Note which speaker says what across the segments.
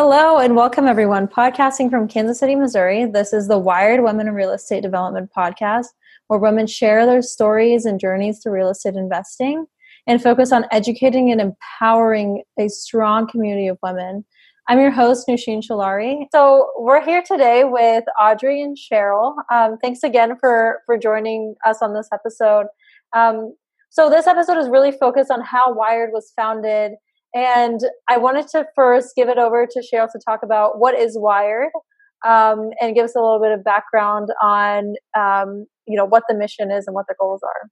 Speaker 1: Hello and welcome everyone. Podcasting from Kansas City, Missouri. This is the Wired Women in Real Estate Development podcast, where women share their stories and journeys through real estate investing and focus on educating and empowering a strong community of women. I'm your host, Nusheen Shalari. So we're here today with Audrey and Sheryl. Um, thanks again for for joining us on this episode. Um, so this episode is really focused on how Wired was founded and I wanted to first give it over to Sheryl to talk about what is Wired um, and give us a little bit of background on, um, you know, what the mission is and what the goals are.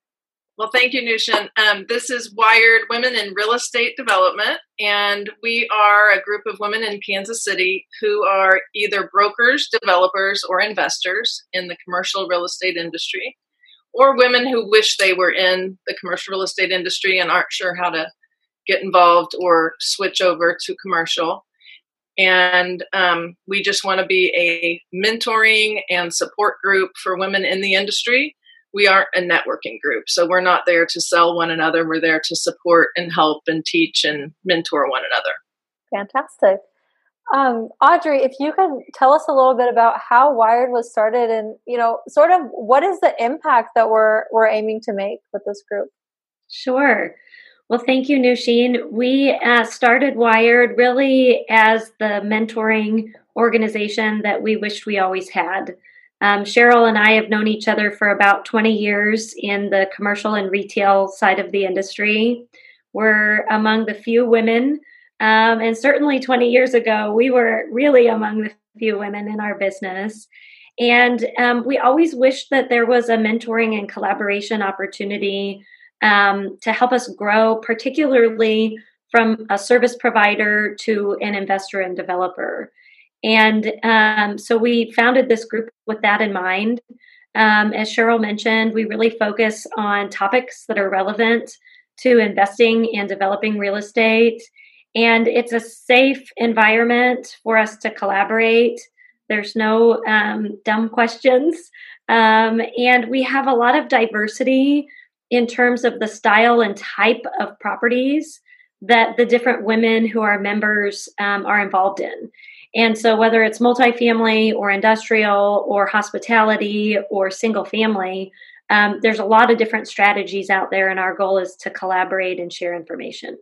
Speaker 2: Well, thank you, Nushin. Um, this is Wired Women in Real Estate Development, and we are a group of women in Kansas City who are either brokers, developers, or investors in the commercial real estate industry, or women who wish they were in the commercial real estate industry and aren't sure how to get involved or switch over to commercial. And um, we just want to be a mentoring and support group for women in the industry. We aren't a networking group, so we're not there to sell one another. We're there to support and help and teach and mentor one another.
Speaker 1: Fantastic. Um, Audrey, if you could tell us a little bit about how Wired was started and, you know, sort of what is the impact that we're, we're aiming to make with this group?
Speaker 3: Sure. Well, thank you, Nusheen. We uh, started Wired really as the mentoring organization that we wished we always had. Um, Sheryl and I have known each other for about 20 years in the commercial and retail side of the industry. We're among the few women, um, and certainly 20 years ago, we were really among the few women in our business. And um, we always wished that there was a mentoring and collaboration opportunity um, to help us grow, particularly from a service provider to an investor and developer. And um, so we founded this group with that in mind. Um, as Sheryl mentioned, we really focus on topics that are relevant to investing and developing real estate. And it's a safe environment for us to collaborate. There's no um, dumb questions. Um, and we have a lot of diversity in terms of the style and type of properties that the different women who are members um, are involved in. And so, whether it's multifamily or industrial or hospitality or single family, um, there's a lot of different strategies out there, and our goal is to collaborate and share information.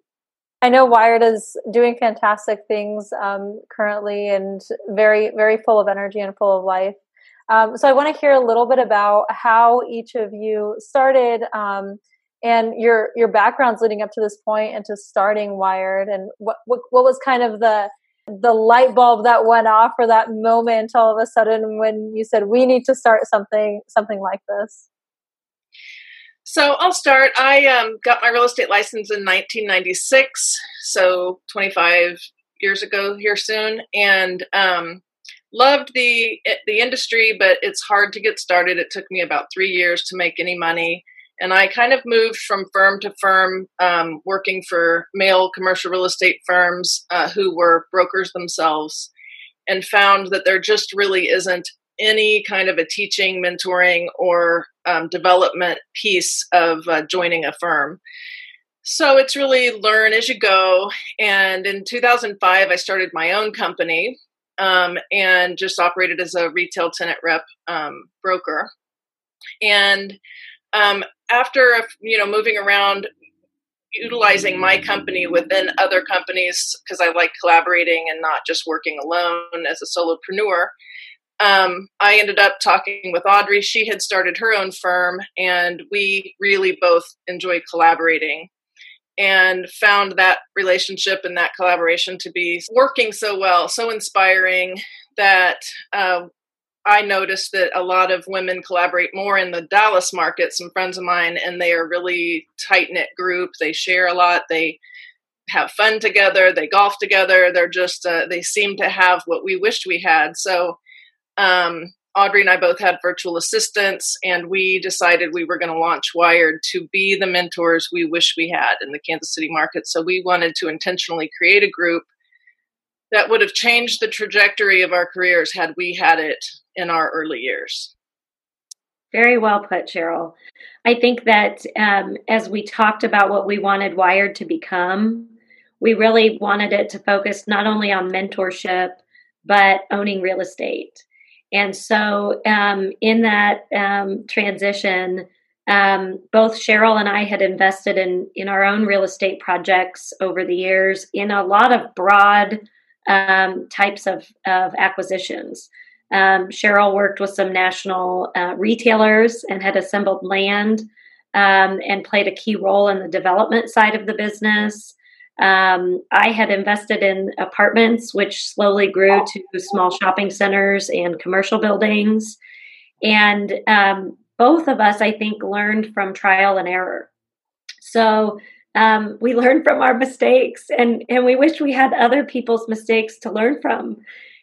Speaker 1: I know Wired is doing fantastic things um, currently and very, very full of energy and full of life. Um, so I want to hear a little bit about how each of you started um, and your your backgrounds leading up to this point and to starting Wired, and what, what what was kind of the the light bulb that went off for that moment all of a sudden when you said we need to start something something like this.
Speaker 2: So I'll start. I um, got my real estate license in 1996, so 25 years ago here soon, and um, loved the the industry, but it's hard to get started. It took me about three years to make any money, and I kind of moved from firm to firm, um, working for male commercial real estate firms uh, who were brokers themselves, and found that there just really isn't any kind of a teaching, mentoring, or um, development piece of uh, joining a firm. So it's really learn as you go. And in 2005, I started my own company um, and just operated as a retail tenant rep um, broker. And um, after you know moving around, utilizing my company within other companies because I like collaborating and not just working alone as a solopreneur. Um, I ended up talking with Audrey. She had started her own firm, and we really both enjoy collaborating and found that relationship and that collaboration to be working so well, so inspiring that uh, I noticed that a lot of women collaborate more in the Dallas market. Some friends of mine, and they are really tight knit group. They share a lot. They have fun together. They golf together. They're just uh, they seem to have what we wished we had. So um, Audrey and I both had virtual assistants, and we decided we were going to launch Wired to be the mentors we wish we had in the Kansas City market. So we wanted to intentionally create a group that would have changed the trajectory of our careers had we had it in our early years.
Speaker 3: Very well put, Sheryl. I think that um, as we talked about what we wanted Wired to become, we really wanted it to focus not only on mentorship, but owning real estate. And so, um, in that um, transition, um, both Sheryl and I had invested in in our own real estate projects over the years in a lot of broad um, types of, of acquisitions. Um, Sheryl worked with some national uh, retailers and had assembled land um, and played a key role in the development side of the business. Um, I had invested in apartments, which slowly grew to small shopping centers and commercial buildings. And um, both of us, I think, learned from trial and error. So um, we learned from our mistakes, and, and we wish we had other people's mistakes to learn from.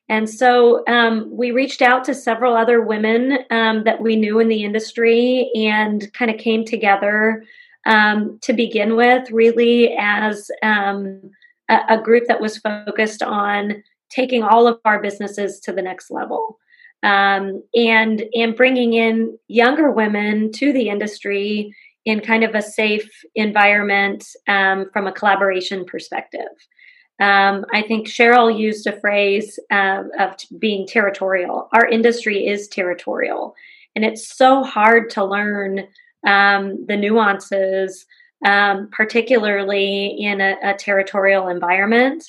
Speaker 3: And so um, we reached out to several other women um, that we knew in the industry and kind of came together um, to begin with, really as um, a, a, group that was focused on taking all of our businesses to the next level. Um, and and bringing in younger women to the industry in kind of a safe environment um, from a collaboration perspective. Um, I think Sheryl used a phrase uh, of being territorial. Our industry is territorial, and it's so hard to learn um, the nuances, um, particularly in a, a territorial environment.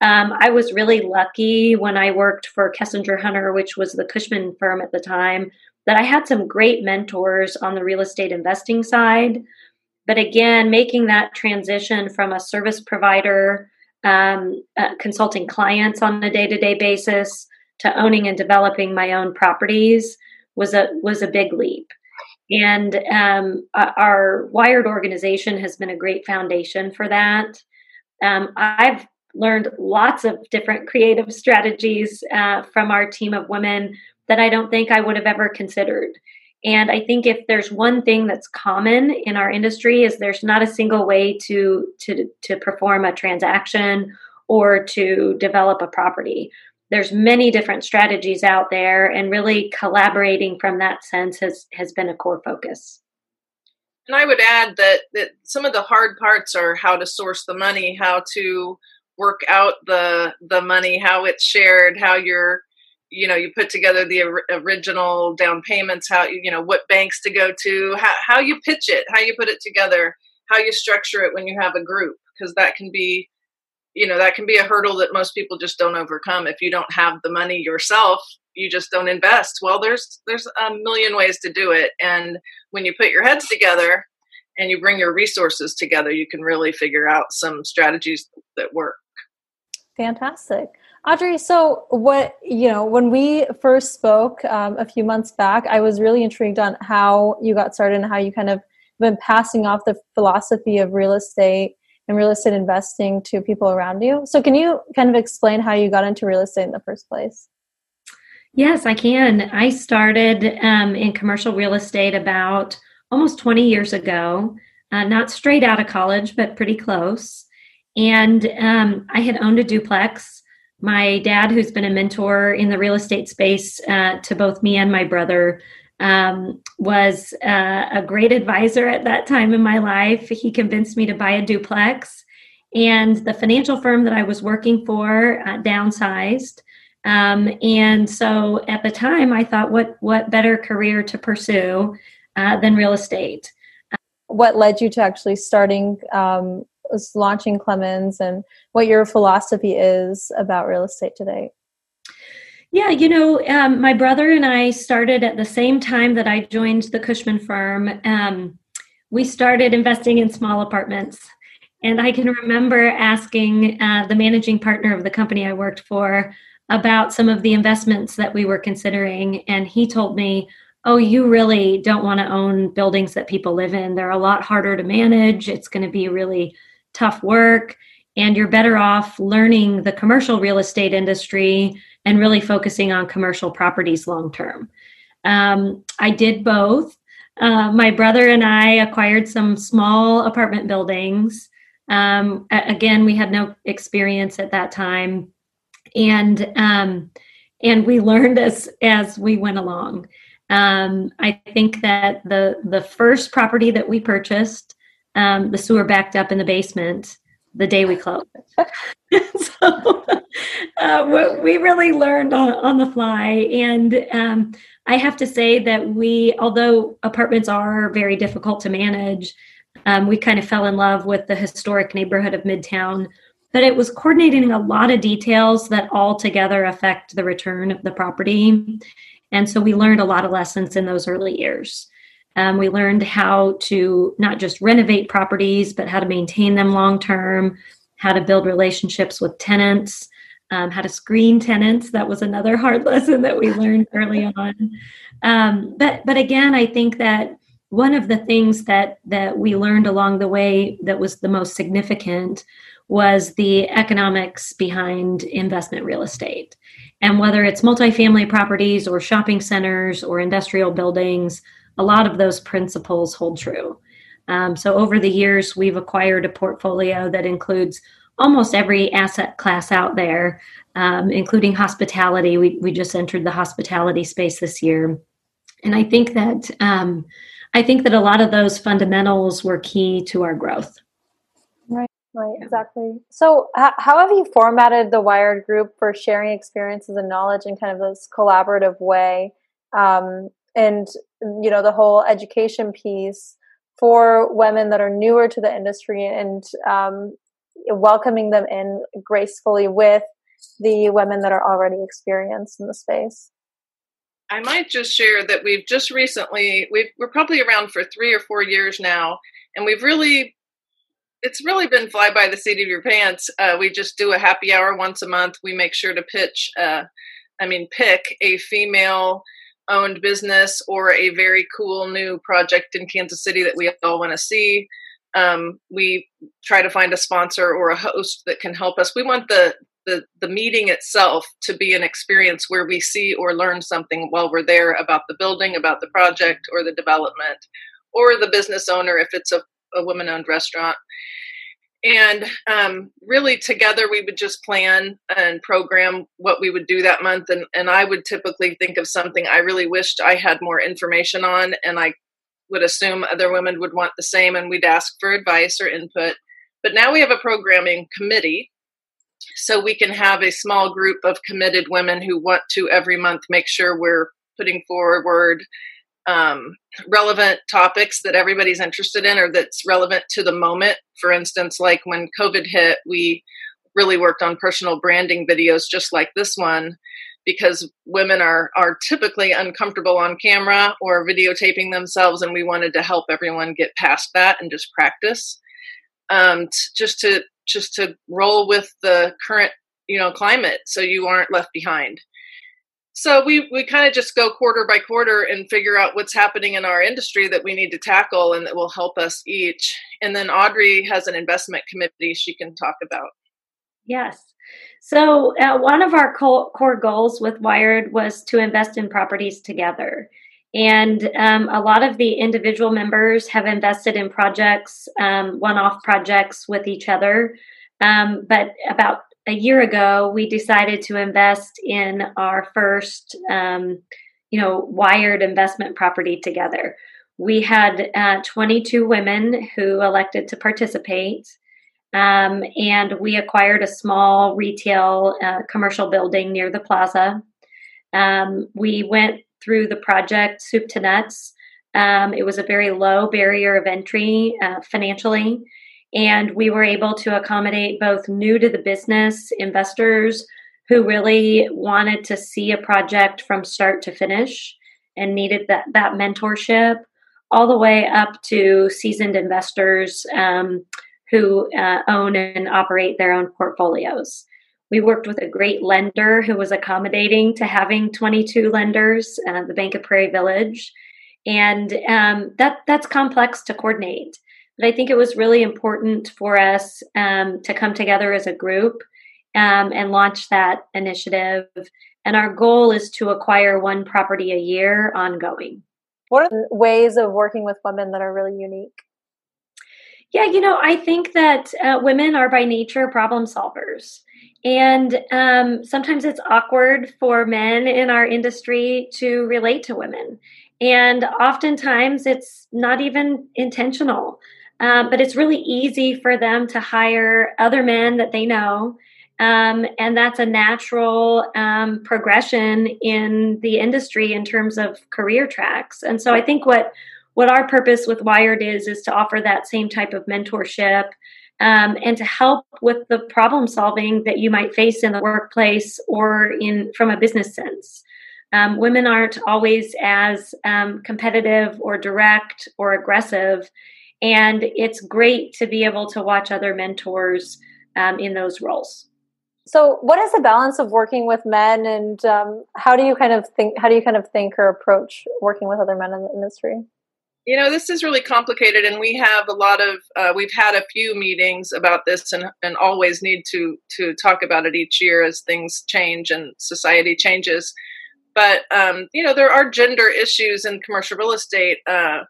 Speaker 3: Um, I was really lucky when I worked for Kessinger Hunter, which was the Cushman firm at the time, that I had some great mentors on the real estate investing side. But again, making that transition from a service provider um, uh, consulting clients on a day-to-day basis to owning and developing my own properties was a was a big leap and um, our wired organization has been a great foundation for that um, i've learned lots of different creative strategies uh, from our team of women that i don't think i would have ever considered and I think if there's one thing that's common in our industry is there's not a single way to to to perform a transaction or to develop a property. There's many different strategies out there and really collaborating from that sense has has been a core focus.
Speaker 2: And I would add that that some of the hard parts are how to source the money, how to work out the the money, how it's shared, how you're you know you put together the original down payments how you know what banks to go to how, how you pitch it how you put it together how you structure it when you have a group because that can be you know that can be a hurdle that most people just don't overcome. If you don't have the money yourself you just don't invest. Well there's there's a million ways to do it. And when you put your heads together and you bring your resources together you can really figure out some strategies that work.
Speaker 1: Fantastic. Audrey, so what, you know, when we first spoke um, a few months back, I was really intrigued on how you got started and how you kind of been passing off the philosophy of real estate and real estate investing to people around you. So, can you kind of explain how you got into real estate in the first place?
Speaker 3: Yes, I can. I started um, in commercial real estate about almost 20 years ago, uh, not straight out of college, but pretty close. And um, I had owned a duplex my dad, who's been a mentor in the real estate space uh, to both me and my brother, um, was uh, a great advisor at that time in my life. He convinced me to buy a duplex, and the financial firm that I was working for uh, downsized. Um, and so at the time, I thought, what what better career to pursue uh, than real estate?
Speaker 1: What led you to actually starting um, launching Clemens and what your philosophy is about real estate today.
Speaker 3: Yeah, you know, um, my brother and I started at the same time that I joined the Cushman firm. Um, we started investing in small apartments. And I can remember asking uh, the managing partner of the company I worked for about some of the investments that we were considering. And he told me, oh, you really don't want to own buildings that people live in. They're a lot harder to manage. It's going to be really tough work and you're better off learning the commercial real estate industry and really focusing on commercial properties long term. Um, I did both. Uh, my brother and I acquired some small apartment buildings. Um, again, we had no experience at that time, and um, and we learned as as we went along. Um, I think that the the first property that we purchased um, the sewer backed up in the basement. The day we closed. so uh, we really learned on, on the fly. And um, I have to say that we, although apartments are very difficult to manage, um, we kind of fell in love with the historic neighborhood of Midtown. But it was coordinating a lot of details that all together affect the return of the property. And so we learned a lot of lessons in those early years. Um, we learned how to not just renovate properties, but how to maintain them long term, how to build relationships with tenants, um, how to screen tenants. That was another hard lesson that we learned early on. Um, but but again, I think that one of the things that that we learned along the way that was the most significant was the economics behind investment real estate. And whether it's multifamily properties or shopping centers or industrial buildings, a lot of those principles hold true. Um, so over the years, we've acquired a portfolio that includes almost every asset class out there, um, including hospitality. We, we just entered the hospitality space this year. And I think that um, I think that a lot of those fundamentals were key to our growth.
Speaker 1: Right, right, exactly. So, how have you formatted the Wired Group for sharing experiences and knowledge in kind of this collaborative way? Um, and you know the whole education piece for women that are newer to the industry and um, welcoming them in gracefully with the women that are already experienced in the space.
Speaker 2: I might just share that we've just recently we are probably around for three or four years now, and we've really it's really been fly by the seat of your pants. Uh, we just do a happy hour once a month. We make sure to pitch, uh, I mean, pick a female owned business or a very cool new project in Kansas City that we all want to see. Um, we try to find a sponsor or a host that can help us. We want the, the the meeting itself to be an experience where we see or learn something while we're there about the building, about the project, or the development, or the business owner if it's a, a woman-owned restaurant and um, really together we would just plan and program what we would do that month. And, and i would typically think of something i really wished i had more information on and i would assume other women would want the same and we'd ask for advice or input. But now we have a programming committee so we can have a small group of committed women who want to every month make sure we're putting forward um, relevant topics that everybody's interested in or that's relevant to the moment. For instance, like when COVID hit, we really worked on personal branding videos just like this one because women are are typically uncomfortable on camera or videotaping themselves and we wanted to help everyone get past that and just practice um, t- just to just to roll with the current you know climate so you aren't left behind so we we kind of just go quarter by quarter and figure out what's happening in our industry that we need to tackle and that will help us each. And then audrey has an investment committee she can talk about.
Speaker 3: Yes. So uh, one of our co- core goals with wired was to invest in properties together. And um, a lot of the individual members have invested in projects um, one-off projects with each other. Um, but about a year ago, we decided to invest in our first, um, you know, wired investment property together. We had uh, 22 women who elected to participate, um, and we acquired a small retail uh, commercial building near the plaza. Um, we went through the project soup to nuts. Um, it was a very low barrier of entry uh, financially. And we were able to accommodate both new to the business investors who really wanted to see a project from start to finish and needed that, that mentorship, all the way up to seasoned investors um, who uh, own and operate their own portfolios. We worked with a great lender who was accommodating to having 22 lenders, uh, the Bank of Prairie Village, and um, that that's complex to coordinate. But I think it was really important for us um, to come together as a group um, and launch that initiative. And our goal is to acquire one property a year ongoing.
Speaker 1: What are the ways of working with women that are really unique?
Speaker 3: Yeah, you know, I think that uh, women are by nature problem solvers. And um, sometimes it's awkward for men in our industry to relate to women. And oftentimes it's not even intentional. Um, but it's really easy for them to hire other men that they know. Um, and that's a natural um, progression in the industry in terms of career tracks. And so I think what what our purpose with Wired is is to offer that same type of mentorship um, and to help with the problem solving that you might face in the workplace or in from a business sense. Um, women aren't always as um, competitive or direct or aggressive, and it's great to be able to watch other mentors um, in those roles.
Speaker 1: So, what is the balance of working with men, and um, how do you kind of think? How do you kind of think or approach working with other men in the industry?
Speaker 2: You know, this is really complicated, and we have a lot of. Uh, we've had a few meetings about this, and and always need to to talk about it each year as things change and society changes. But um, you know, there are gender issues in commercial real estate. Uh,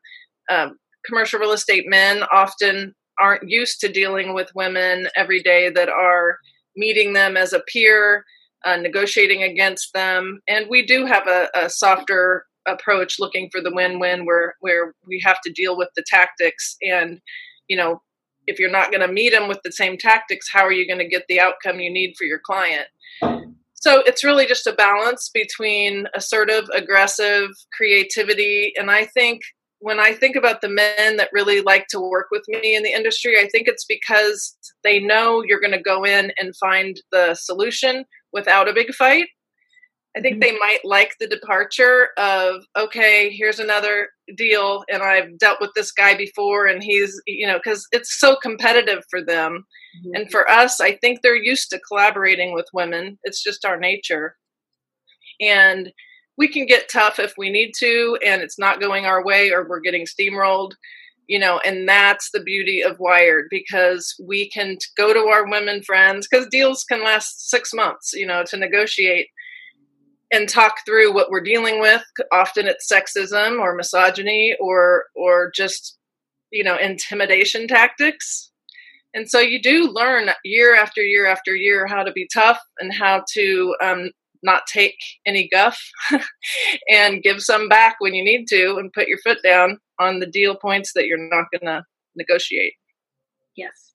Speaker 2: uh, commercial real estate men often aren't used to dealing with women every day that are meeting them as a peer, uh, negotiating against them, and we do have a, a softer approach, looking for the win-win, where where we have to deal with the tactics, and you know, if you're not going to meet them with the same tactics, how are you going to get the outcome you need for your client? So it's really just a balance between assertive, aggressive, creativity, and I think when I think about the men that really like to work with me in the industry, I think it's because they know you're going to go in and find the solution without a big fight. I think mm-hmm. they might like the departure of, okay, here's another deal, and I've dealt with this guy before, and he's, you know, because it's so competitive for them. Mm-hmm. And for us, I think they're used to collaborating with women. It's just our nature. And we can get tough if we need to and it's not going our way or we're getting steamrolled you know and that's the beauty of wired because we can go to our women friends because deals can last six months you know to negotiate and talk through what we're dealing with. Often it's sexism or misogyny or or just you know intimidation tactics. And so you do learn year after year after year how to be tough and how to um, not take any guff and give some back when you need to and put your foot down on the deal points that you're not going to negotiate.
Speaker 3: Yes.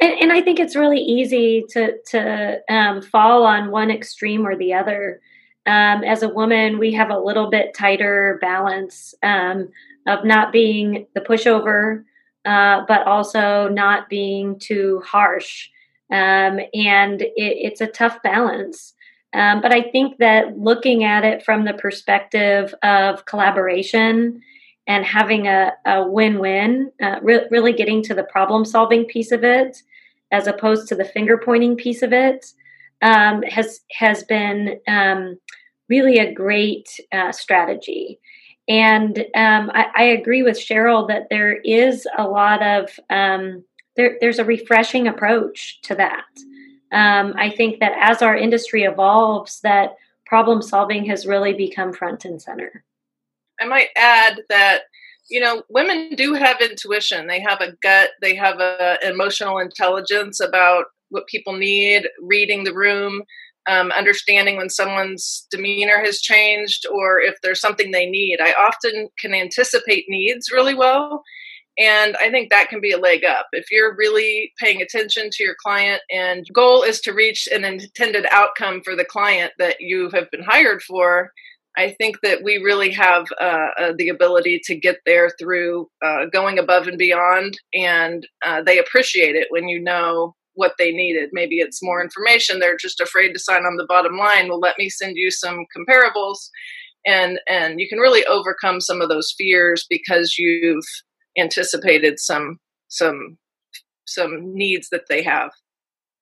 Speaker 3: And, and, I think it's really easy to, to um, fall on one extreme or the other. Um, as a woman, we have a little bit tighter balance um, of not being the pushover, uh, but also not being too harsh. Um, and it, it's a tough balance. Um, but I think that looking at it from the perspective of collaboration and having a, a win win, uh, re- really getting to the problem solving piece of it as opposed to the finger pointing piece of it, um, has, has been um, really a great uh, strategy. And um, I, I, agree with Sheryl that there is a lot of, um, there, there's a refreshing approach to that um, I think that as our industry evolves, that problem solving has really become front and center.
Speaker 2: I might add that you know women do have intuition. They have a gut. They have a emotional intelligence about what people need. Reading the room. Um, understanding when someone's demeanor has changed or if there's something they need. I often can anticipate needs really well and I think that can be a leg up. If you're really paying attention to your client and goal is to reach an intended outcome for the client that you have been hired for, I think that we really have uh, uh, the ability to get there through uh, going above and beyond, and uh, they appreciate it when you know what they needed. Maybe it's more information; they're just afraid to sign on the bottom line. Well, let me send you some comparables, and and you can really overcome some of those fears because you've anticipated some some some needs that they have.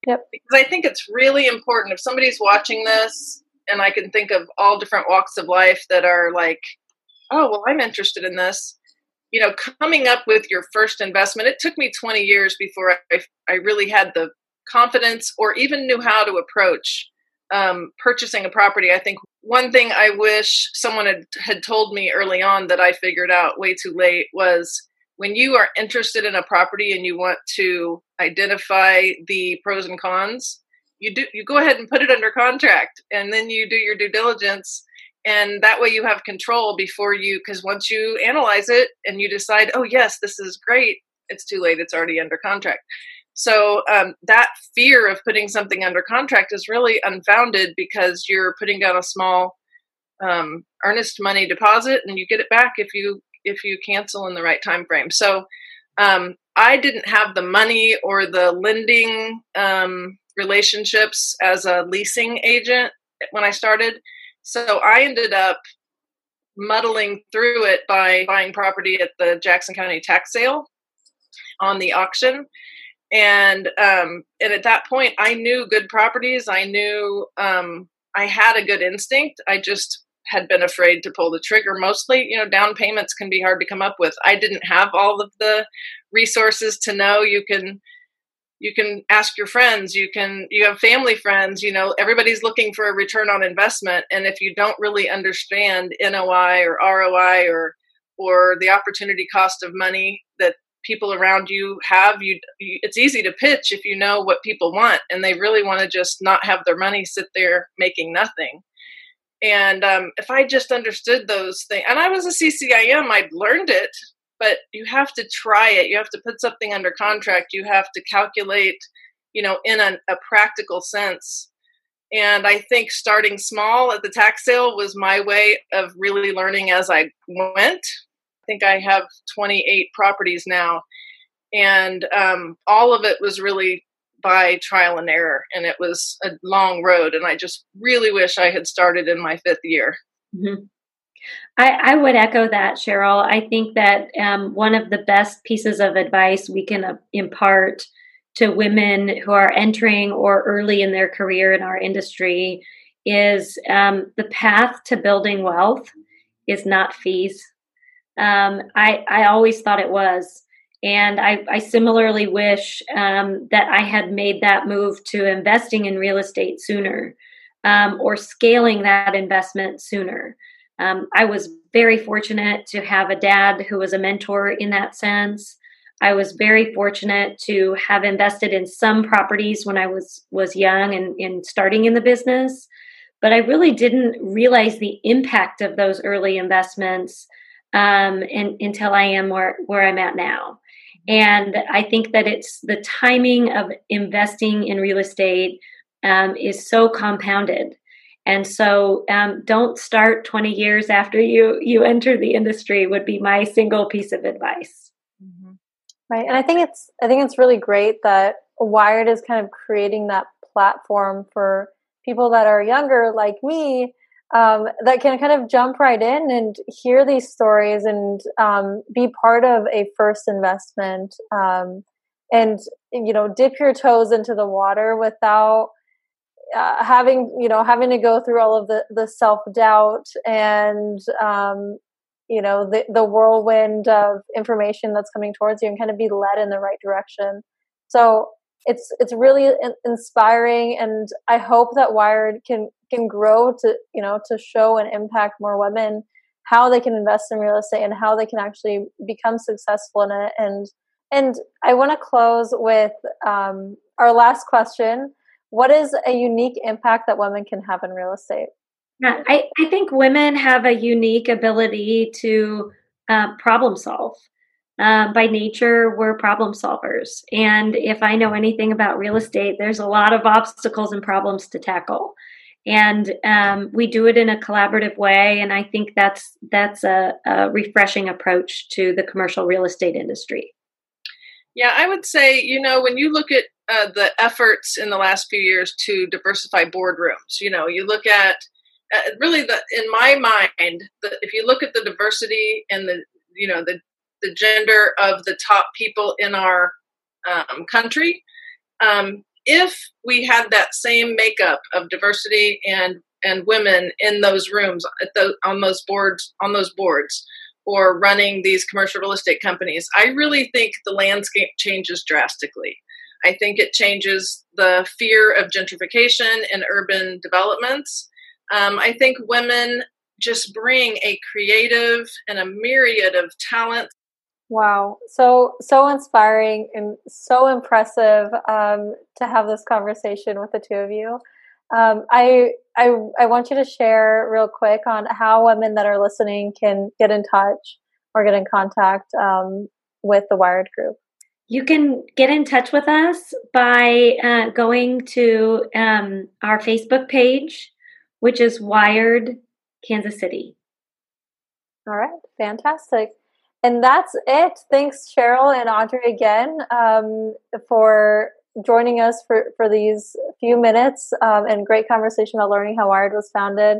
Speaker 1: Yep.
Speaker 2: Because I think it's really important if somebody's watching this and I can think of all different walks of life that are like, oh, well, I'm interested in this. You know, coming up with your first investment, it took me 20 years before I, I really had the confidence or even knew how to approach um, purchasing a property. I think one thing I wish someone had, had told me early on that I figured out way too late was when you are interested in a property and you want to identify the pros and cons, you do you go ahead and put it under contract and then you do your due diligence and that way you have control before you because once you analyze it and you decide oh yes this is great it's too late. It's already under contract. So um, that fear of putting something under contract is really unfounded because you're putting down a small um, earnest money deposit and you get it back if you if you cancel in the right time frame. So um, I didn't have the money or the lending um, relationships as a leasing agent when I started. So I ended up muddling through it by buying property at the Jackson County tax sale on the auction. And um, and at that point, I knew good properties. I knew um, I had a good instinct. I just had been afraid to pull the trigger. Mostly, you know, down payments can be hard to come up with. I didn't have all of the resources to know. You can you can ask your friends. You can you have family friends you know everybody's looking for a return on investment. And if you don't really understand NOI or ROI or or the opportunity cost of money that people around you have you, it's easy to pitch if you know what people want. And they really want to just not have their money sit there making nothing and um, if i just understood those things and i was a ccim i'd learned it but you have to try it. You have to put something under contract. You have to calculate, you know, in a, a practical sense. And I think starting small at the tax sale was my way of really learning as I went. I think I have 28 properties now. And um, all of it was really by trial and error. And it was a long road. And I just really wish I had started in my fifth year.
Speaker 3: Mm-hmm. I, I, would echo that, Sheryl. I think that um, one of the best pieces of advice we can uh, impart to women who are entering or early in their career in our industry is um, the path to building wealth is not fees. Um, I, I always thought it was. And I, I similarly wish um, that I had made that move to investing in real estate sooner um, or scaling that investment sooner. Um, I was very fortunate to have a dad who was a mentor in that sense. I was very fortunate to have invested in some properties when I was was young and, and starting in the business, but I really didn't realize the impact of those early investments um, in, until I am where where I'm at now. And I think that it's the timing of investing in real estate um, is so compounded and so um, don't start 20 years after you you enter the industry would be my single piece of advice
Speaker 1: mm-hmm. right and i think it's i think it's really great that wired is kind of creating that platform for people that are younger like me um, that can kind of jump right in and hear these stories and um, be part of a first investment um, and you know dip your toes into the water without uh, having you know having to go through all of the the self doubt and um, you know the the whirlwind of information that's coming towards you and kind of be led in the right direction. So it's it's really inspiring, and I hope that Wired can can grow to you know to show and impact more women how they can invest in real estate and how they can actually become successful in it. And and I want to close with um, our last question what is a unique impact that women can have in real estate?
Speaker 3: Yeah, I, I think women have a unique ability to uh, problem solve. Uh, by nature, we're problem solvers. And if I know anything about real estate, there's a lot of obstacles and problems to tackle. And um, we do it in a collaborative way. And I think that's that's a, a refreshing approach to the commercial real estate industry.
Speaker 2: Yeah, I would say, you know, when you look at uh, the efforts in the last few years to diversify boardrooms. You know, you look at uh, really the in my mind, the, if you look at the diversity and the you know the the gender of the top people in our um, country, um, if we had that same makeup of diversity and and women in those rooms the, on those boards on those boards or running these commercial real estate companies, I really think the landscape changes drastically. I think it changes the fear of gentrification in urban developments. Um, I think women just bring a creative and a myriad of talent.
Speaker 1: Wow, so so inspiring and so impressive um, to have this conversation with the two of you. Um, I, I I want you to share real quick on how women that are listening can get in touch or get in contact um, with the Wired Group.
Speaker 3: You can get in touch with us by uh, going to um, our Facebook page, which is Wired Kansas City.
Speaker 1: All right, fantastic. And that's it. Thanks, Sheryl and Audrey, again um, for joining us for, for these few minutes um, and great conversation about learning how Wired was founded.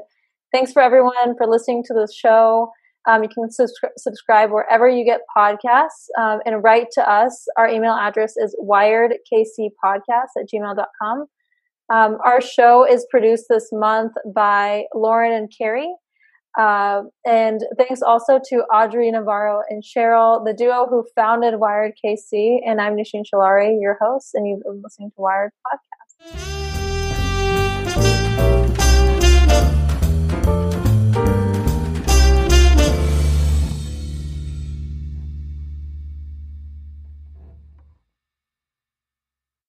Speaker 1: Thanks for everyone for listening to this show. Um, you can subscri- subscribe wherever you get podcasts um, and write to us. Our email address is wiredkcpodcast at gmail.com. Um, our show is produced this month by Lauren and Carrie. Uh, and thanks also to Audrey Navarro and Sheryl, the duo who founded Wired KC. And I'm Nisheen Shalari, your host, and you've been listening to Wired Podcast.